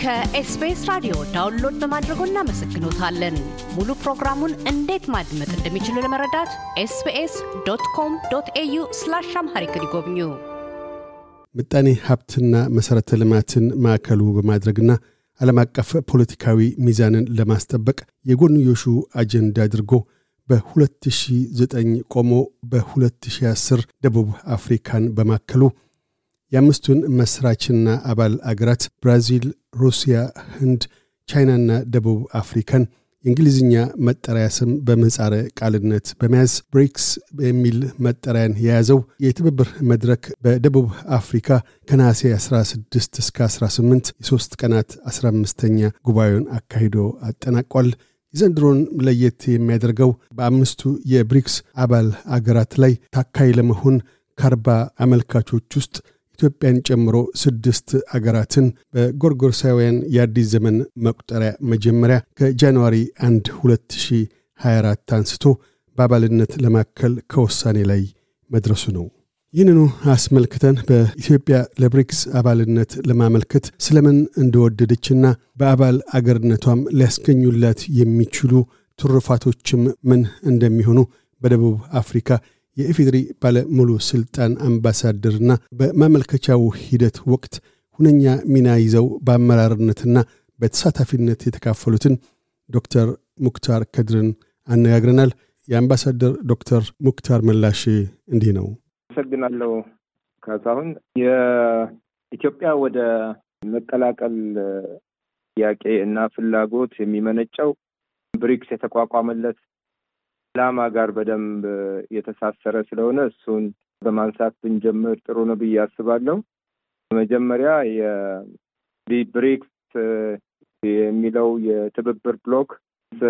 ከኤስቢኤስ ራዲዮ ዳውንሎድ በማድረጎ እናመሰግኖታለን። ሙሉ ፕሮግራሙን እንዴት ማድመጥ እንደሚችሉ ለመረዳት sbs dot com dot au slash amharic ይጎብኙ። ምጣኔ ሀብትና መሠረተ ልማትን ማዕከሉ በማድረግና ዓለም አቀፍ ፖለቲካዊ ሚዛንን ለማስጠበቅ የጎንዮሹ አጀንዳ አድርጎ በ2009 ቆሞ በ2010 ደቡብ አፍሪካን በማከሉ የአምስቱን መስራችና አባል አገራት ብራዚል፣ ሩሲያ፣ ህንድ፣ ቻይናና ደቡብ አፍሪካን የእንግሊዝኛ መጠሪያ ስም በምህፃረ ቃልነት በመያዝ ብሪክስ የሚል መጠሪያን የያዘው የትብብር መድረክ በደቡብ አፍሪካ ከነሐሴ 16 እስከ 18 የሦስት ቀናት 15ኛ ጉባኤውን አካሂዶ አጠናቋል። የዘንድሮን ለየት የሚያደርገው በአምስቱ የብሪክስ አባል አገራት ላይ ታካይ ለመሆን ከአርባ አመልካቾች ውስጥ ኢትዮጵያን ጨምሮ ስድስት አገራትን በጎርጎርሳውያን የአዲስ ዘመን መቁጠሪያ መጀመሪያ ከጃንዋሪ 1 2024 አንስቶ በአባልነት ለማከል ከውሳኔ ላይ መድረሱ ነው። ይህንኑ አስመልክተን በኢትዮጵያ ለብሪክስ አባልነት ለማመልከት ስለምን እንደወደደችና በአባል አገርነቷም ሊያስገኙላት የሚችሉ ትሩፋቶችም ምን እንደሚሆኑ በደቡብ አፍሪካ የኢፌዴሪ ባለሙሉ ስልጣን አምባሳደርና በማመልከቻው ሂደት ወቅት ሁነኛ ሚና ይዘው በአመራርነትና በተሳታፊነት የተካፈሉትን ዶክተር ሙክታር ከድርን አነጋግረናል። የአምባሳደር ዶክተር ሙክታር ምላሽ እንዲህ ነው። አመሰግናለሁ ካሳሁን። የኢትዮጵያ ወደ መቀላቀል ጥያቄ እና ፍላጎት የሚመነጨው ብሪክስ የተቋቋመለት ዓላማ ጋር በደንብ የተሳሰረ ስለሆነ እሱን በማንሳት ብንጀምር ጥሩ ነው ብዬ አስባለሁ። መጀመሪያ የብሪክስ የሚለው የትብብር ብሎክ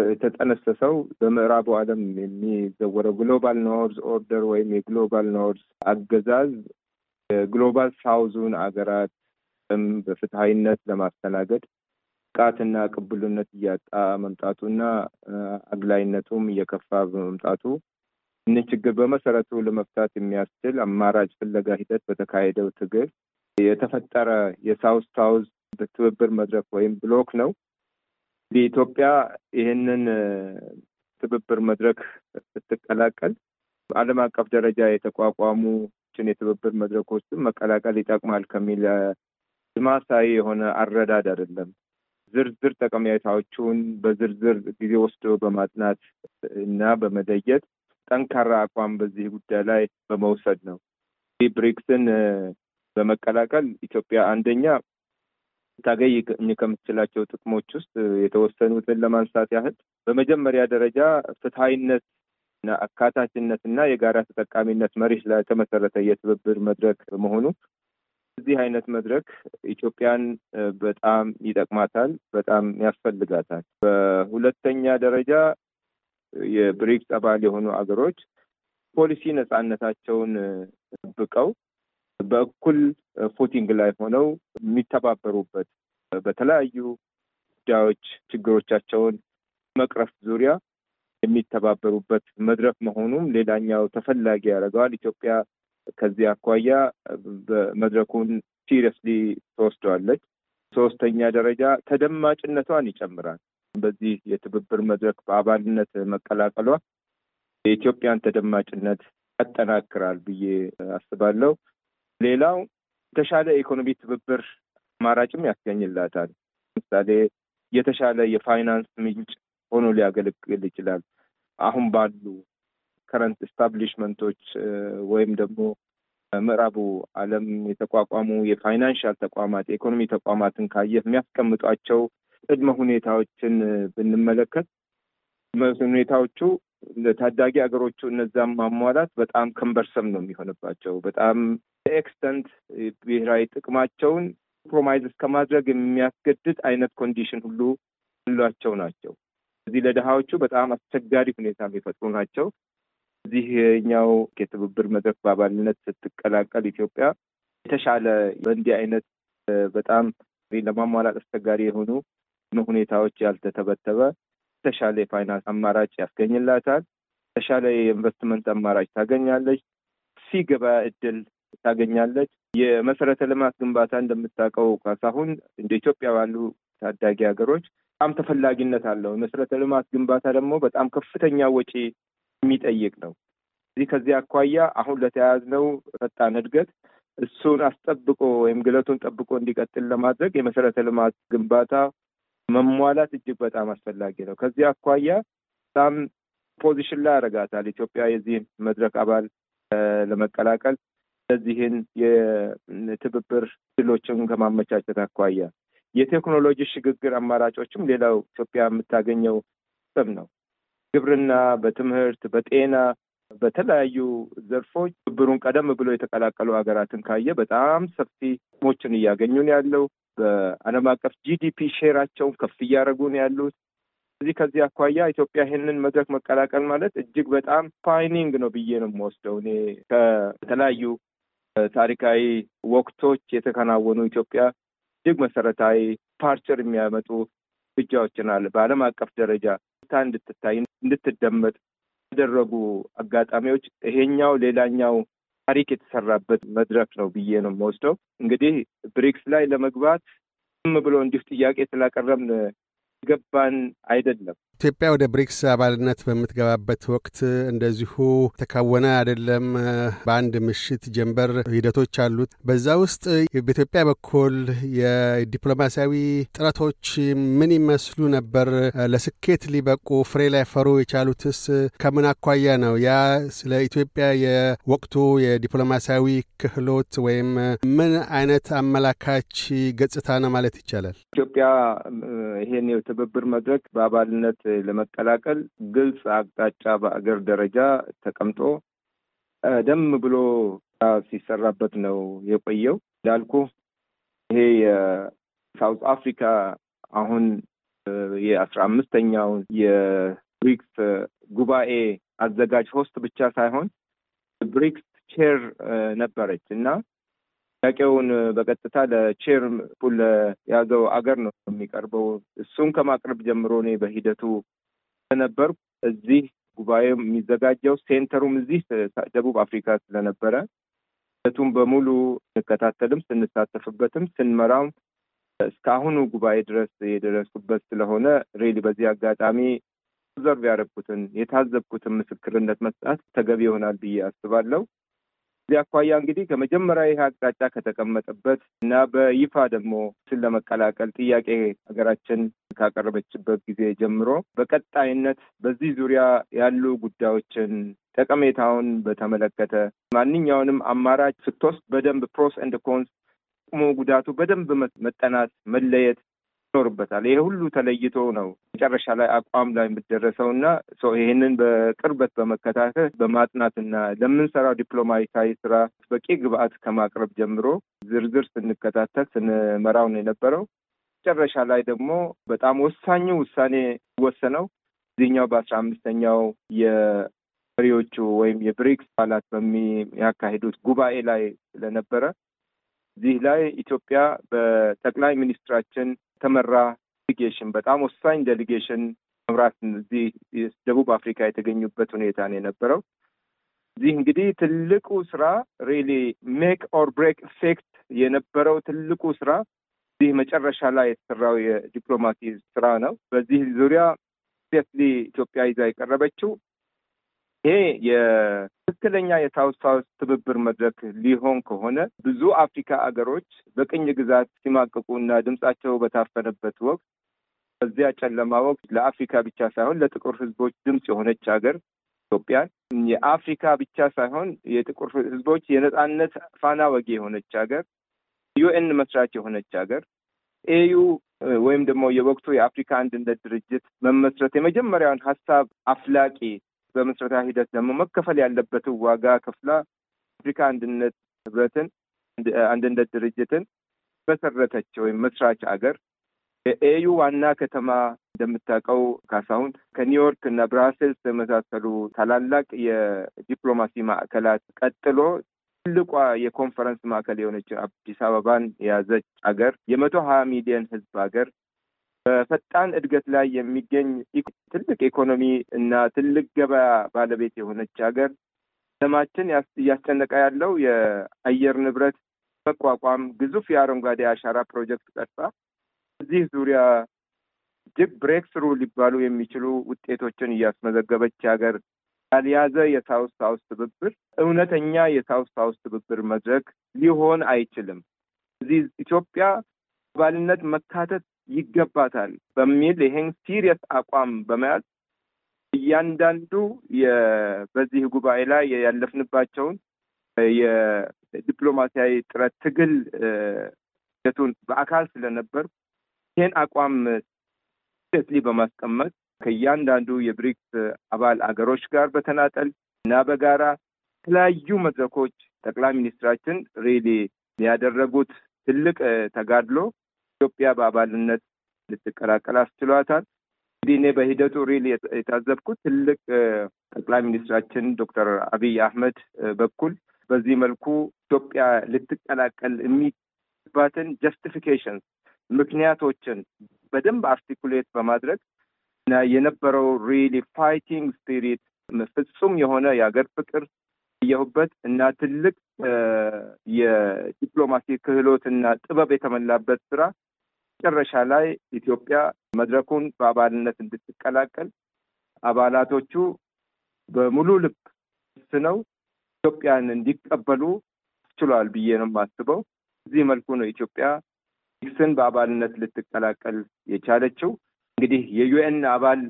የተጠነሰሰው በምዕራቡ ዓለም የሚዘወረው global north order ወይም የ global north አገዛዝ የግሎባል ሳውዙን አገራት በፍትሀይነት ለማስተናገድ ብቃትና ቅቡልነት እያጣ መምጣቱና አግላይነቱም እየከፋ በመምጣቱ ይህንን ችግር በመሰረቱ ለመፍታት የሚያስችል አማራጭ ፍለጋ ሂደት በተካሄደው ትግል የተፈጠረ የሳውዝ ሳውዝ ትብብር መድረክ ወይም ብሎክ ነው። ኢትዮጵያ ይህንን ትብብር መድረክ ስትቀላቀል በዓለም አቀፍ ደረጃ የተቋቋሙ የትብብር መድረኮችን መቀላቀል ይጠቅማል ከሚል ልማሳዊ የሆነ አረዳድ አይደለም። ዝርዝር ጠቀሜታዎቹን በዝርዝር ጊዜ ወስዶ በማጥናት እና በመለየት ጠንካራ አቋም በዚህ ጉዳይ ላይ በመውሰድ ነው። ብሪክስን በመቀላቀል ኢትዮጵያ አንደኛ ታገኝ ከምትችላቸው ጥቅሞች ውስጥ የተወሰኑትን ለማንሳት ያህል በመጀመሪያ ደረጃ ፍትሀይነት እና አካታችነት እና የጋራ ተጠቃሚነት መርህ ላይ የተመሰረተ የትብብር መድረክ በመሆኑ እዚህ አይነት መድረክ ኢትዮጵያን በጣም ይጠቅማታል፣ በጣም ያስፈልጋታል። በሁለተኛ ደረጃ የብሪክስ አባል የሆኑ አገሮች ፖሊሲ ነጻነታቸውን ጠብቀው በእኩል footing ላይ ሆነው የሚተባበሩበት በተለያዩ ጉዳዮች ችግሮቻቸውን መቅረፍ ዙሪያ የሚተባበሩበት መድረክ መሆኑም ሌላኛው ተፈላጊ ያደርገዋል። ኢትዮጵያ ከዚህ አኳያ በመድረኩን seriously ተወስደዋለች። ሶስተኛ ደረጃ ተደማጭነቷን ይጨምራል። በዚህ የትብብር መድረክ በአባልነት መቀላቀሏ የኢትዮጵያን ተደማጭነት ያጠናክራል ብዬ አስባለሁ። ሌላው የተሻለ የኢኮኖሚ ትብብር አማራጭም ያስገኝላታል። ለምሳሌ የተሻለ የፋይናንስ ምንጭ ሆኖ ሊያገለግል ይችላል። አሁን ባሉ current establishment ኦች ወይም ደግሞ ምዕራቡ ዓለም የተቋቋሙ የ financial ተቋማት የኢኮኖሚ ተቋማትን ካየ የሚያስቀምጧቸው ቅድመ ሁኔታዎችን ብንመለከት ሁኔታዎቹ ለታዳጊ ሀገሮቹ እነዛም ማሟላት በጣም cumbersome ነው የሚሆንባቸው። በጣም extent ብሔራዊ ጥቅማቸውን compromise እስከ ማድረግ የሚያስገድድ አይነት condition ሁሉ ያሏቸው ናቸው። እዚህ ለድሃዎቹ በጣም አስቸጋሪ ሁኔታ የሚፈጥሩ ናቸው። እዚህኛው የትብብር መድረክ በአባልነት ስትቀላቀል ኢትዮጵያ የተሻለ በእንዲህ አይነት በጣም ለማሟላት አስቸጋሪ የሆኑ ሁኔታዎች ያልተተበተበ የተሻለ የፋይናንስ አማራጭ ያስገኝላታል። የተሻለ የኢንቨስትመንት አማራጭ ታገኛለች። ሲ ገበያ እድል ታገኛለች። የመሰረተ ልማት ግንባታ እንደምታውቀው ካሳሁን እንደ ኢትዮጵያ ባሉ ታዳጊ ሀገሮች በጣም ተፈላጊነት አለው። የመሰረተ ልማት ግንባታ ደግሞ በጣም ከፍተኛ ወጪ የሚጠይቅ ነው። እዚህ ከዚህ አኳያ አሁን ለተያያዝነው ፈጣን እድገት እሱን አስጠብቆ ወይም ግለቱን ጠብቆ እንዲቀጥል ለማድረግ የመሰረተ ልማት ግንባታ መሟላት እጅግ በጣም አስፈላጊ ነው። ከዚህ አኳያ በጣም ፖዚሽን ላይ ያደርጋታል ኢትዮጵያ የዚህን መድረክ አባል ለመቀላቀል እነዚህን የትብብር ድሎችን ከማመቻቸት አኳያ የቴክኖሎጂ ሽግግር አማራጮችም ሌላው ኢትዮጵያ የምታገኘው ጥቅም ነው። ግብርና፣ በትምህርት፣ በጤና በተለያዩ ዘርፎች ትብብሩን ቀደም ብሎ የተቀላቀሉ ሀገራትን ካየ በጣም ሰፊ ጥቅሞችን እያገኙ ነው ያለው። በዓለም አቀፍ ጂዲፒ ሼራቸውን ከፍ እያደረጉ ነው ያሉት። እዚህ ከዚህ አኳያ ኢትዮጵያ ይህንን መድረክ መቀላቀል ማለት እጅግ በጣም ፋይኒንግ ነው ብዬ ነው የምወስደው። እኔ ከተለያዩ ታሪካዊ ወቅቶች የተከናወኑ ኢትዮጵያ እጅግ መሰረታዊ ፓርቸር የሚያመጡ እርምጃዎችን አለ በዓለም አቀፍ ደረጃ ታ እንድትታይ እንድትደመጥ ያደረጉ አጋጣሚዎች ይሄኛው ሌላኛው ታሪክ የተሰራበት መድረክ ነው ብዬ ነው የምወስደው። እንግዲህ ብሪክስ ላይ ለመግባት ዝም ብሎ እንዲሁ ጥያቄ ስላቀረብን ገባን አይደለም። ኢትዮጵያ ወደ ብሪክስ አባልነት በምትገባበት ወቅት እንደዚሁ ተካወነ አይደለም። በአንድ ምሽት ጀንበር ሂደቶች አሉት። በዛ ውስጥ በኢትዮጵያ በኩል የዲፕሎማሲያዊ ጥረቶች ምን ይመስሉ ነበር? ለስኬት ሊበቁ ፍሬ ላይፈሩ የቻሉትስ ከምን አኳያ ነው? ያ ስለ ኢትዮጵያ የወቅቱ የዲፕሎማሲያዊ ክህሎት ወይም ምን አይነት አመላካች ገጽታ ነው ማለት ይቻላል? ኢትዮጵያ ይሄን የትብብር መድረክ በአባልነት ለመቀላቀል ግልጽ አቅጣጫ በአገር ደረጃ ተቀምጦ ደም ብሎ ሲሰራበት ነው የቆየው። እንዳልኩ ይሄ የሳውት አፍሪካ አሁን የአስራ አምስተኛውን የብሪክስ ጉባኤ አዘጋጅ host ብቻ ሳይሆን ብሪክስ chair ነበረች እና ጥያቄውን በቀጥታ ለ chair ፑል ለያዘው አገር ነው የሚቀርበው። እሱን ከማቅረብ ጀምሮ እኔ በሂደቱ ስለነበርኩ እዚህ ጉባኤው የሚዘጋጀው ሴንተሩም እዚህ ደቡብ አፍሪካ ስለነበረ ሂደቱን በሙሉ ስንከታተልም ስንሳተፍበትም ስንመራም እስካሁኑ ጉባኤ ድረስ የደረሱበት ስለሆነ really በዚህ አጋጣሚ observe ያደረግኩትን የታዘብኩትን ምስክርነት መስጣት ተገቢ ይሆናል ብዬ አስባለሁ። እዚህ አኳያ እንግዲህ ከመጀመሪያ ይህ አቅጣጫ ከተቀመጠበት እና በይፋ ደግሞ ስን ለመቀላቀል ጥያቄ ሀገራችን ካቀረበችበት ጊዜ ጀምሮ በቀጣይነት በዚህ ዙሪያ ያሉ ጉዳዮችን ጠቀሜታውን በተመለከተ ማንኛውንም አማራጭ ስትወስድ በደንብ pros and cons ጥቅሙ ጉዳቱ በደንብ መጠናት መለየት ይኖርበታል። ይሄ ሁሉ ተለይቶ ነው መጨረሻ ላይ አቋም ላይ የምትደረሰው እና ይህንን በቅርበት በመከታተል በማጥናትና ለምንሰራው ዲፕሎማሲያዊ ስራ በቂ ግብአት ከማቅረብ ጀምሮ ዝርዝር ስንከታተል ስንመራው ነው የነበረው። መጨረሻ ላይ ደግሞ በጣም ወሳኙ ውሳኔ ወሰነው እዚህኛው በአስራ አምስተኛው የመሪዎቹ ወይም የብሪክስ አባላት በሚያካሂዱት ጉባኤ ላይ ስለነበረ እዚህ ላይ ኢትዮጵያ በጠቅላይ ሚኒስትራችን ተመራ delegation በጣም ወሳኝ delegation መምራት እዚህ ደቡብ አፍሪካ የተገኙበት ሁኔታ ነው የነበረው። እዚህ እንግዲህ ትልቁ ስራ really make or break effect የነበረው ትልቁ ስራ እዚህ መጨረሻ ላይ የተሰራው የዲፕሎማሲ ስራ ነው። በዚህ ዙሪያ ኢትዮጵያ ይዛ የቀረበችው ይሄ የትክክለኛ የሳውት ሳውት ትብብር መድረክ ሊሆን ከሆነ ብዙ አፍሪካ አገሮች በቅኝ ግዛት ሲማቅቁ እና ድምጻቸው በታፈነበት ወቅት በዚያ ጨለማ ወቅት ለአፍሪካ ብቻ ሳይሆን ለጥቁር ሕዝቦች ድምፅ የሆነች ሀገር ኢትዮጵያን የአፍሪካ ብቻ ሳይሆን የጥቁር ሕዝቦች የነጻነት ፋና ወጊ የሆነች ሀገር UN መስራች የሆነች ሀገር AU ወይም ደግሞ የወቅቱ የአፍሪካ አንድነት ድርጅት መመስረት የመጀመሪያውን ሀሳብ አፍላቂ በምስረታ ሂደት ደግሞ መከፈል ያለበትን ዋጋ ከፍላ አፍሪካ አንድነት ህብረትን አንድነት ድርጅትን መሰረተች ወይም መስራች አገር። የ AU ዋና ከተማ እንደምታውቀው ካሳሁን ከኒውዮርክ እና ብራስልስ የመሳሰሉ ታላላቅ የዲፕሎማሲ ማዕከላት ቀጥሎ ትልቋ የኮንፈረንስ ማዕከል የሆነች አዲስ አበባን የያዘች አገር የመቶ ሀያ ሚሊዮን ህዝብ ሀገር በፈጣን እድገት ላይ የሚገኝ ትልቅ ኢኮኖሚ እና ትልቅ ገበያ ባለቤት የሆነች ሀገር ዓለማችን እያስጨነቀ ያለው የአየር ንብረት መቋቋም ግዙፍ የአረንጓዴ አሻራ ፕሮጀክት ቀርጻ እዚህ ዙሪያ እጅግ break ሊባሉ የሚችሉ ውጤቶችን እያስመዘገበች ሀገር ያልያዘ የሳውስ ሳውስ ትብብር እውነተኛ የሳውስ ሳውስ ትብብር መድረክ ሊሆን አይችልም። እዚህ ኢትዮጵያ አባልነት መካተት ይገባታል በሚል ይሄን serious አቋም በመያዝ እያንዳንዱ በዚህ ጉባኤ ላይ ያለፍንባቸውን የዲፕሎማሲያዊ ጥረት ትግል ሂደቱን በአካል ስለነበር ይህን አቋም seriously በማስቀመጥ ከእያንዳንዱ የብሪክስ አባል አገሮች ጋር በተናጠል እና በጋራ የተለያዩ መድረኮች ጠቅላይ ሚኒስትራችን really ያደረጉት ትልቅ ተጋድሎ ኢትዮጵያ በአባልነት ልትቀላቀል አስችሏታል። እንግዲህ እኔ በሂደቱ really የታዘብኩት ትልቅ ጠቅላይ ሚኒስትራችን ዶክተር አብይ አህመድ በኩል በዚህ መልኩ ኢትዮጵያ ልትቀላቀል የሚገባትን justification ምክንያቶችን በደንብ articulate በማድረግ እና የነበረው really fighting spirit ፍጹም የሆነ የሀገር ፍቅር ያየሁበት እና ትልቅ የዲፕሎማሲ ክህሎት እና ጥበብ የተሞላበት ስራ መጨረሻ ላይ ኢትዮጵያ መድረኩን በአባልነት እንድትቀላቀል አባላቶቹ በሙሉ ልብ ሆነው ኢትዮጵያን እንዲቀበሉ ችሏል ብዬ ነው የማስበው። እዚህ መልኩ ነው ኢትዮጵያ ብሪክስን በአባልነት ልትቀላቀል የቻለችው። እንግዲህ የ UN አባል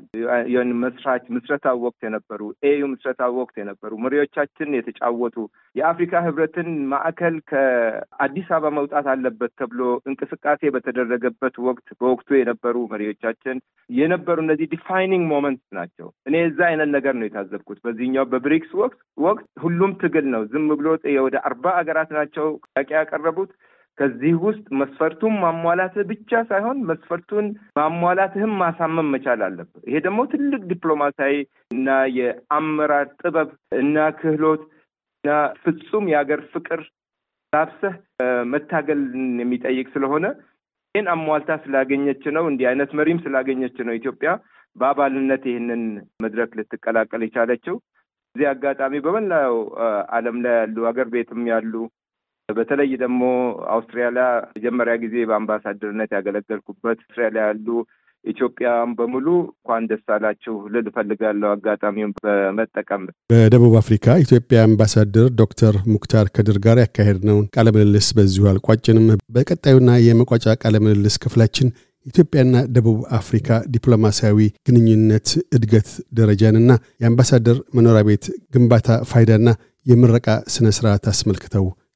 UN መስራች ምስረታ ወቅት የነበሩ AU ምስረታ ወቅት የነበሩ መሪዎቻችን የተጫወቱ የአፍሪካ ህብረትን ማዕከል ከአዲስ አበባ መውጣት አለበት ተብሎ እንቅስቃሴ በተደረገበት ወቅት በወቅቱ የነበሩ መሪዎቻችን የነበሩ እነዚህ defining moments ናቸው። እኔ እዛ አይነት ነገር ነው የታዘብኩት። በዚህኛው በብሪክስ ወቅት ወቅት ሁሉም ትግል ነው። ዝም ብሎ ወደ አርባ ሀገራት ናቸው ጥያቄ ያቀረቡት። ከዚህ ውስጥ መስፈርቱን ማሟላትህ ብቻ ሳይሆን መስፈርቱን ማሟላትህም ማሳመን መቻል አለብህ። ይሄ ደግሞ ትልቅ ዲፕሎማሲያዊ እና የአመራር ጥበብ እና ክህሎት እና ፍጹም የሀገር ፍቅር ላብሰህ መታገልን የሚጠይቅ ስለሆነ ይህን አሟልታ ስላገኘች ነው። እንዲህ አይነት መሪም ስላገኘች ነው ኢትዮጵያ በአባልነት ይህንን መድረክ ልትቀላቀል የቻለችው። እዚህ አጋጣሚ በመላው ዓለም ላይ ያሉ ሀገር ቤትም ያሉ በተለይ ደግሞ አውስትራሊያ መጀመሪያ ጊዜ በአምባሳደርነት ያገለገልኩበት አውስትራሊያ ያሉ ኢትዮጵያን በሙሉ እንኳን ደስ አላችሁ ልል እፈልጋለሁ አጋጣሚውን በመጠቀም። በደቡብ አፍሪካ ኢትዮጵያ አምባሳደር ዶክተር ሙክታር ከድር ጋር ያካሄድነውን ቃለ ምልልስ በዚሁ አልቋጭንም። በቀጣዩና የመቋጫ ቃለ ምልልስ ክፍላችን ኢትዮጵያና ደቡብ አፍሪካ ዲፕሎማሲያዊ ግንኙነት እድገት ደረጃንና የአምባሳደር መኖሪያ ቤት ግንባታ ፋይዳና የምረቃ ስነ ስርዓት አስመልክተው